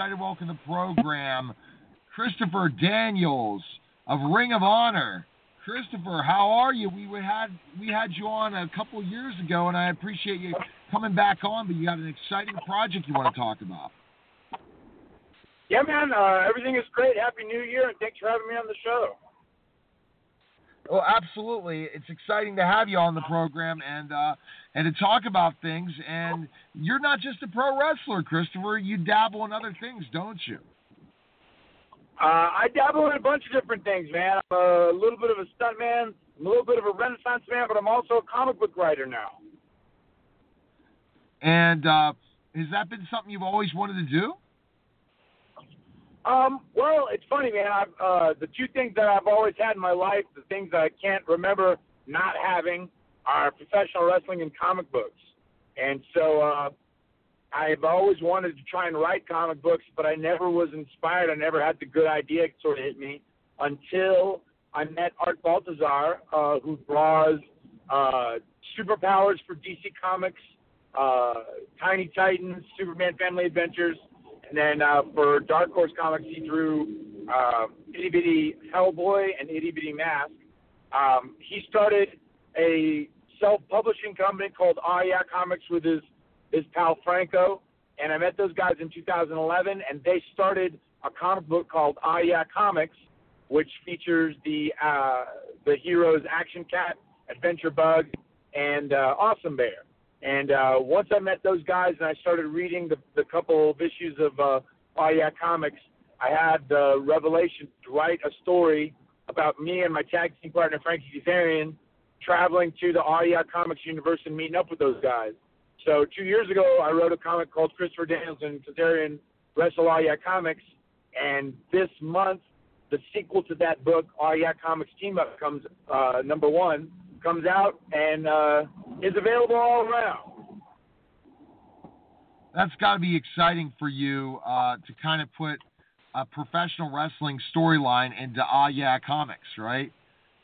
excited to welcome to the program Christopher Daniels of Ring of Honor. Christopher, how are you? We had we had you on a couple years ago, and I appreciate you coming back on. But you got an exciting project you want to talk about. Yeah, man. Uh, everything is great. Happy New Year, and thanks for having me on the show. Well, absolutely. It's exciting to have you on the program and uh, and to talk about things. And you're not just a pro wrestler, Christopher. You dabble in other things, don't you? Uh, I dabble in a bunch of different things, man. I'm a little bit of a stuntman, a little bit of a renaissance man, but I'm also a comic book writer now. And uh, has that been something you've always wanted to do? Um, well, it's funny, man. I've, uh, the two things that I've always had in my life, the things that I can't remember not having, are professional wrestling and comic books. And so uh, I've always wanted to try and write comic books, but I never was inspired. I never had the good idea sort of hit me until I met Art Baltazar, uh, who draws uh, superpowers for DC Comics, uh, Tiny Titans, Superman Family Adventures, and then uh, for Dark Horse Comics, he drew uh, Itty Bitty Hellboy and Itty Bitty Mask. Um, he started a self-publishing company called Ah Yeah Comics with his his pal Franco, and I met those guys in 2011, and they started a comic book called Ah Yeah Comics, which features the uh, the heroes Action Cat, Adventure Bug, and uh, Awesome Bear. And uh, once I met those guys and I started reading the, the couple of issues of uh, Ah Yeah Comics, I had the revelation to write a story about me and my tag team partner Frankie Kazarian traveling to the Ah Yeah Comics universe and meeting up with those guys. So two years ago, I wrote a comic called Christopher Daniels and Kazarian Wrestle Ah Yeah Comics, and this month, the sequel to that book, Ah Yeah Comics Team Up, comes uh, number one, comes out and uh, is available all around. That's got to be exciting for you uh, to kind of put a professional wrestling storyline into Ah Yeah Comics, right?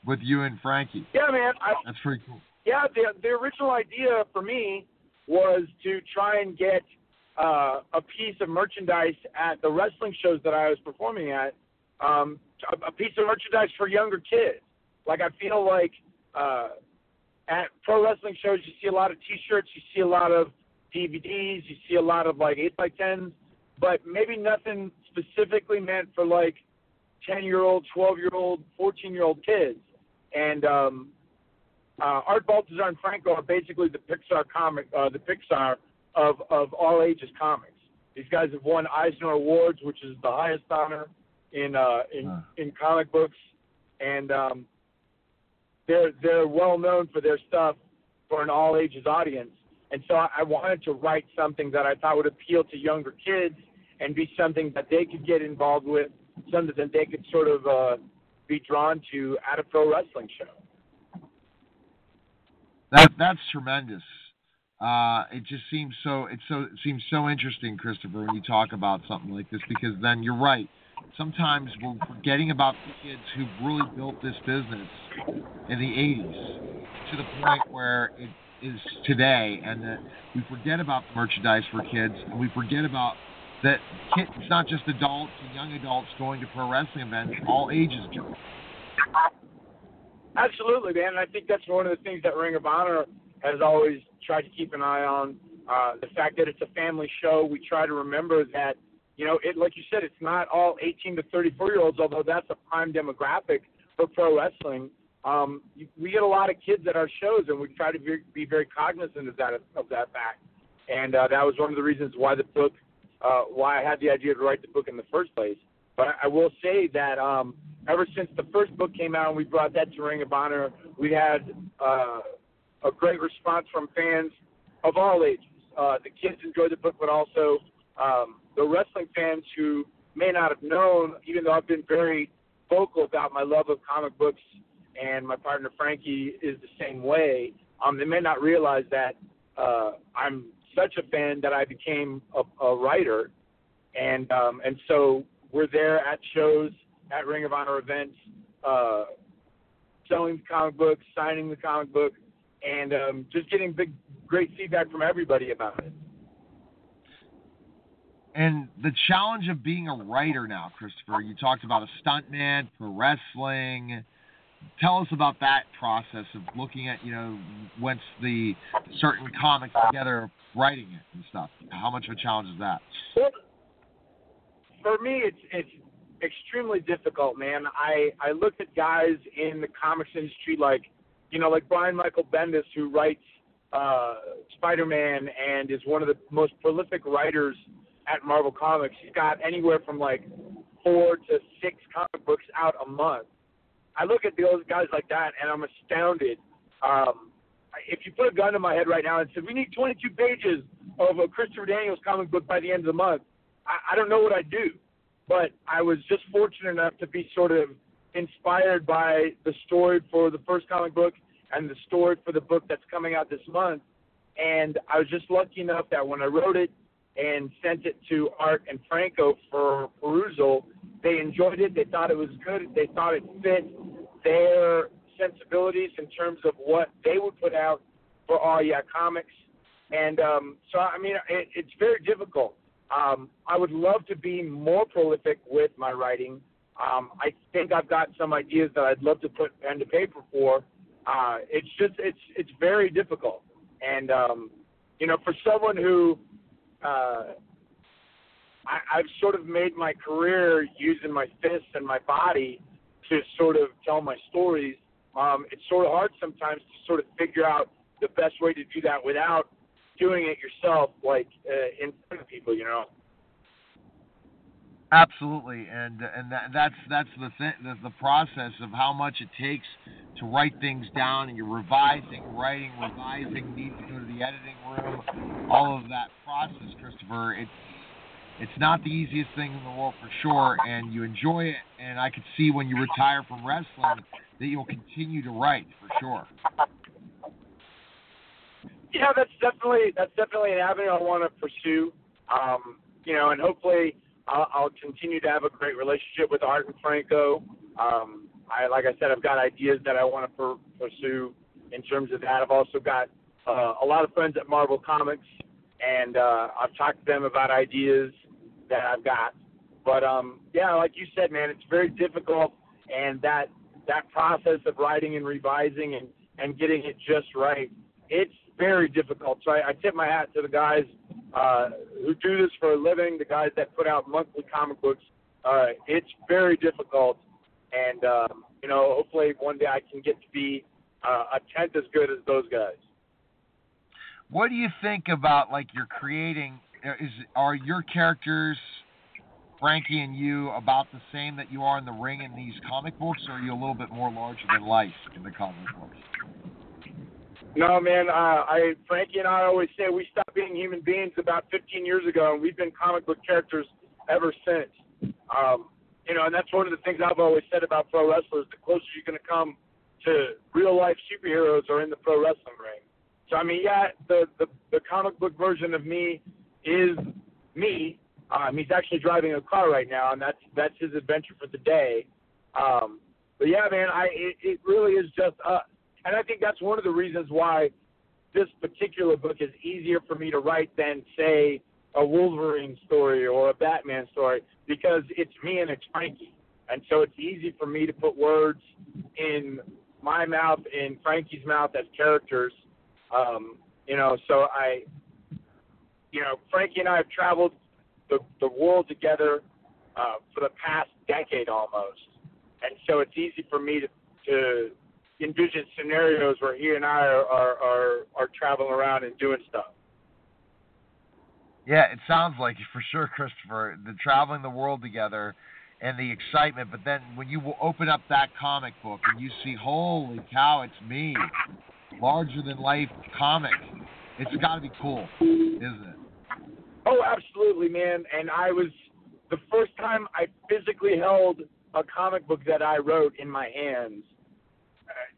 With you and Frankie. Yeah, man. I, That's pretty cool. Yeah, the the original idea for me was to try and get uh, a piece of merchandise at the wrestling shows that I was performing at, um, a, a piece of merchandise for younger kids. Like I feel like uh, at pro wrestling shows, you see a lot of T-shirts, you see a lot of DVDs, you see a lot of like eight by tens, but maybe nothing specifically meant for like ten year old, twelve year old, fourteen year old kids. And um, uh, Art Baltazar and Franco are basically the Pixar comic, uh, the Pixar of of all ages comics. These guys have won Eisner Awards, which is the highest honor in uh, in in comic books, and um, they're they're well known for their stuff for an all ages audience. And so I, wanted to write something that I thought would appeal to younger kids and be something that they could get involved with, something that they could sort of uh, be drawn to at a pro wrestling show. That that's tremendous. Uh, it just seems so it so it seems so interesting, Christopher, when you talk about something like this because then you're right. Sometimes we're forgetting about the kids who really built this business in the '80s to the point where it is today, and that we forget about the merchandise for kids, and we forget about that kid, it's not just adults and young adults going to pro wrestling events; all ages go. Absolutely, man. And I think that's one of the things that Ring of Honor has always tried to keep an eye on. Uh, the fact that it's a family show, we try to remember that, you know, it like you said, it's not all 18 to 34 year olds, although that's a prime demographic for pro wrestling. Um, we get a lot of kids at our shows, and we try to be, be very cognizant of that of that fact. And uh, that was one of the reasons why the book, uh, why I had the idea to write the book in the first place. But I, I will say that um, ever since the first book came out and we brought that to Ring of Honor, we had uh, a great response from fans of all ages. Uh, the kids enjoyed the book, but also um, the wrestling fans who may not have known, even though I've been very vocal about my love of comic books, and my partner Frankie is the same way. Um, they may not realize that uh, I'm such a fan that I became a, a writer, and um, and so we're there at shows, at Ring of Honor events, uh, selling the comic books, signing the comic book, and um, just getting big, great feedback from everybody about it. And the challenge of being a writer now, Christopher. You talked about a stuntman, pro wrestling. Tell us about that process of looking at, you know, once the certain comics together, writing it and stuff. How much of a challenge is that? For me, it's it's extremely difficult, man. I I look at guys in the comics industry like, you know, like Brian Michael Bendis, who writes uh, Spider-Man and is one of the most prolific writers at Marvel Comics. He's got anywhere from like four to six comic books out a month. I look at those guys like that and I'm astounded. Um, if you put a gun to my head right now and said we need 22 pages of a Christopher Daniels comic book by the end of the month, I, I don't know what I'd do. But I was just fortunate enough to be sort of inspired by the story for the first comic book and the story for the book that's coming out this month. And I was just lucky enough that when I wrote it and sent it to Art and Franco for perusal, they enjoyed it. They thought it was good. They thought it fit their sensibilities in terms of what they would put out for Aw Yeah Comics. And um, so, I mean, it, it's very difficult. Um, I would love to be more prolific with my writing. Um, I think I've got some ideas that I'd love to put pen to paper for. Uh, it's just it's it's very difficult, and um, you know, for someone who uh, I, I've sort of made my career using my fists and my body to sort of tell my stories. Um, it's sort of hard sometimes to sort of figure out the best way to do that without doing it yourself, like uh, in front of people, you know. Absolutely, and and that, that's that's the, the process of how much it takes to write things down, and you're revising, writing, revising, need to go to the editing room, all of that process, Christopher. It's it's not the easiest thing in the world for sure, and you enjoy it. And I could see when you retire from wrestling that you'll continue to write for sure. Yeah, that's definitely that's definitely an avenue I want to pursue. Um, you know, and hopefully I'll, I'll continue to have a great relationship with Art and Franco. Um, I, like I said, I've got ideas that I want to per- pursue in terms of that. I've also got uh, a lot of friends at Marvel Comics, and uh, I've talked to them about ideas that I've got. But um, yeah, like you said, man, it's very difficult, and that that process of writing and revising and and getting it just right, it's very difficult. So I, I tip my hat to the guys uh, who do this for a living, the guys that put out monthly comic books. Uh, it's very difficult, and um, you know, hopefully one day I can get to be uh, a tenth as good as those guys. What do you think about like you're creating? Uh, is are your characters, Frankie and you, about the same that you are in the ring in these comic books, or are you a little bit more larger than life in the comic books? No, man. Uh, I Frankie and I always say we stopped being human beings about 15 years ago, and we've been comic book characters ever since. Um, you know, and that's one of the things I've always said about pro wrestlers. The closer you're going to come to real life superheroes are in the pro wrestling ring. So I mean, yeah, the the, the comic book version of me is me. Um, he's actually driving a car right now, and that's that's his adventure for the day. Um, but yeah, man, I it, it really is just us. And I think that's one of the reasons why this particular book is easier for me to write than, say, a Wolverine story or a Batman story because it's me and it's Frankie. And so it's easy for me to put words in my mouth, in Frankie's mouth as characters. Um, you know, so I, you know, Frankie and I have traveled the, the world together uh, for the past decade almost. And so it's easy for me to, to envision scenarios where he and I are, are are are traveling around and doing stuff. Yeah, it sounds like for sure, Christopher. The traveling the world together and the excitement, but then when you open up that comic book and you see, holy cow, it's me, larger than life comic. It's got to be cool, isn't it? Oh, absolutely, man. And I was the first time I physically held a comic book that I wrote in my hands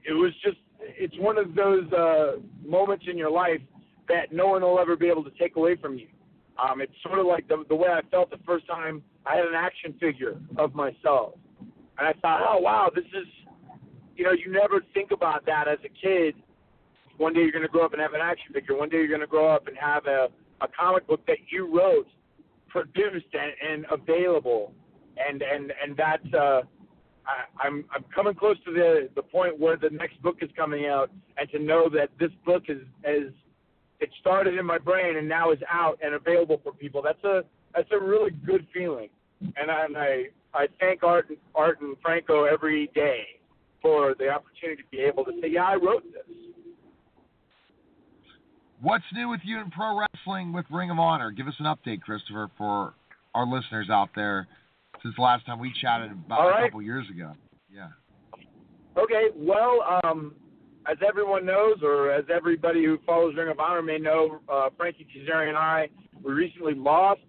it was just it's one of those uh, moments in your life that no one will ever be able to take away from you. Um, it's sort of like the, the way I felt the first time I had an action figure of myself, and I thought, oh wow, this is, you know, you never think about that as a kid. One day you're going to grow up and have an action figure. One day you're going to grow up and have a, a comic book that you wrote produced and, and available, and and and that's uh, I, I'm I'm coming close to the the point where the next book is coming out, and to know that this book is is it started in my brain and now is out and available for people. That's a that's a really good feeling, and I and I, I thank Art Art and Franco every day for the opportunity to be able to say, yeah, I wrote this. What's new with you in pro wrestling with Ring of Honor? Give us an update, Christopher, for our listeners out there since the last time we chatted about right. a couple years ago. Yeah. Okay, well, um, as everyone knows, or as everybody who follows Ring of Honor may know, uh, Frankie Kazarian and I, we recently lost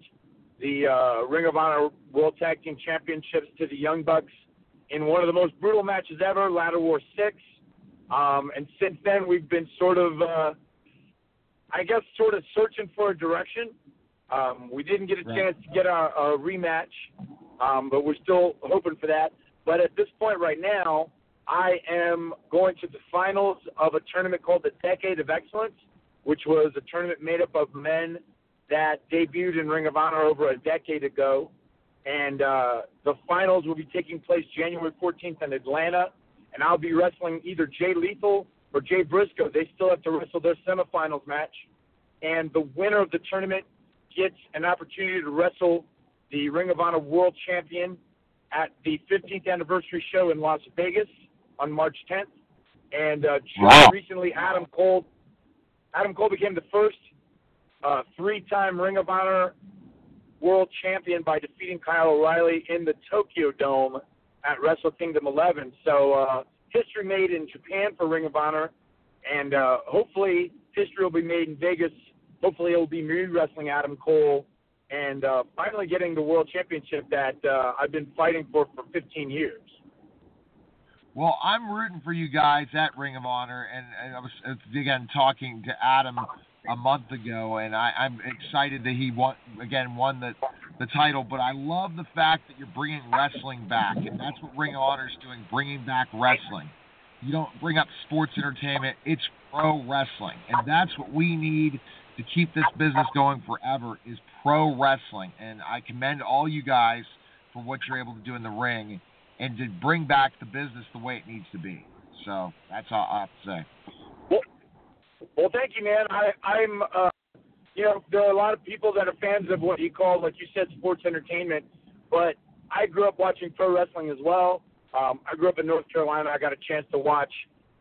the uh, Ring of Honor World Tag Team Championships to the Young Bucks in one of the most brutal matches ever, Ladder War 6. Um, and since then, we've been sort of, uh, I guess, sort of searching for a direction. Um, we didn't get a chance to get our, our rematch, um, but we're still hoping for that. But at this point right now, I am going to the finals of a tournament called the Decade of Excellence, which was a tournament made up of men that debuted in Ring of Honor over a decade ago. And uh, the finals will be taking place January 14th in Atlanta. And I'll be wrestling either Jay Lethal or Jay Briscoe. They still have to wrestle their semifinals match. And the winner of the tournament gets an opportunity to wrestle the Ring of Honor World Champion at the 15th anniversary show in Las Vegas on March 10th. And uh, just Wow. recently, Adam Cole, Adam Cole became the first uh, three-time Ring of Honor World Champion by defeating Kyle O'Reilly in the Tokyo Dome at Wrestle Kingdom 11. So uh, history made in Japan for Ring of Honor, and uh, hopefully history will be made in Vegas. Hopefully it will be me wrestling Adam Cole and uh, finally getting the world championship that uh, I've been fighting for for 15 years. Well, I'm rooting for you guys at Ring of Honor, and, and I was again talking to Adam a month ago, and I, I'm excited that he won again won the the title. But I love the fact that you're bringing wrestling back, and that's what Ring of Honor is doing, bringing back wrestling. You don't bring up sports entertainment; it's pro wrestling, and that's what we need to keep this business going forever. Is pro wrestling, and I commend all you guys for what you're able to do in the ring and to bring back the business the way it needs to be. So that's all I have to say. Well, well thank you, man. I, I'm, uh, you know, there are a lot of people that are fans of what you call, like you said, sports entertainment. But I grew up watching pro wrestling as well. Um, I grew up in North Carolina. I got a chance to watch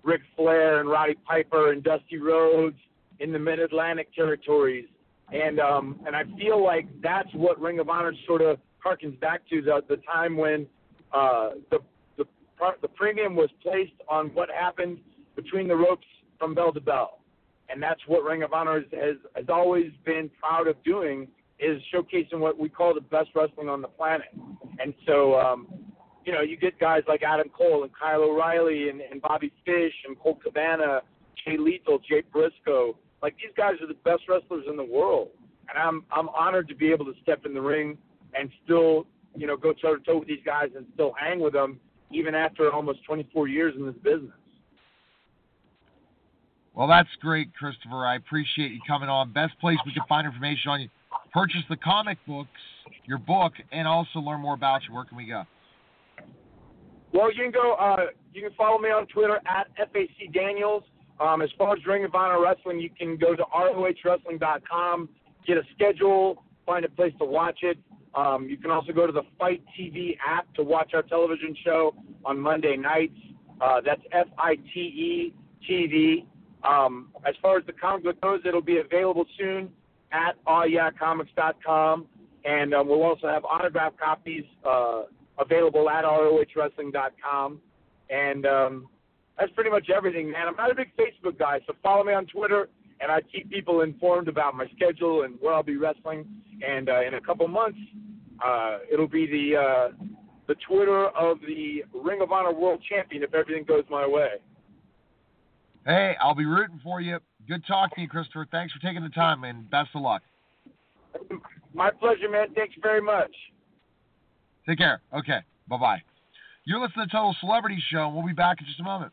Ric Flair and Roddy Piper and Dusty Rhodes in the Mid Atlantic territories, and um, and I feel like that's what Ring of Honor sort of harkens back to the the time when uh, the the the premium was placed on what happened between the ropes from bell to bell, and that's what Ring of Honor has, has has always been proud of doing is showcasing what we call the best wrestling on the planet. And so, um, you know, you get guys like Adam Cole and Kyle O'Reilly and, and Bobby Fish and Colt Cabana, Jay Lethal, Jay Briscoe. Like these guys are the best wrestlers in the world, and I'm I'm honored to be able to step in the ring and still, you know, go toe to toe with these guys and still hang with them even after almost 24 years in this business. Well, that's great, Christopher. I appreciate you coming on. Best place we can find information on you. Purchase the comic books, your book, and also learn more about you. Where can we go? Well, you can go. Uh, you can follow me on Twitter at FAC Daniels. Um, as far as Ring of Honor Wrestling, you can go to ROHWrestling.com, get a schedule, find a place to watch it. Um, you can also go to the FITE TV app to watch our television show on Monday nights. Uh, that's F I T E TV. Um, as far as the comic book goes, it'll be available soon at awyeahcomics.com. And um, we'll also have autograph copies uh, available at ROHWrestling.com. And um, that's pretty much everything, man. I'm not a big Facebook guy, so follow me on Twitter, and I keep people informed about my schedule and where I'll be wrestling. And uh, in a couple months, uh, it'll be the uh, the Twitter of the Ring of Honor World Champion if everything goes my way. Hey, I'll be rooting for you. Good talking to you, Christopher. Thanks for taking the time, and best of luck. My pleasure, man. Thanks very much. Take care. Okay. Bye bye. You're listening to the Total Celebrity Show, and we'll be back in just a moment.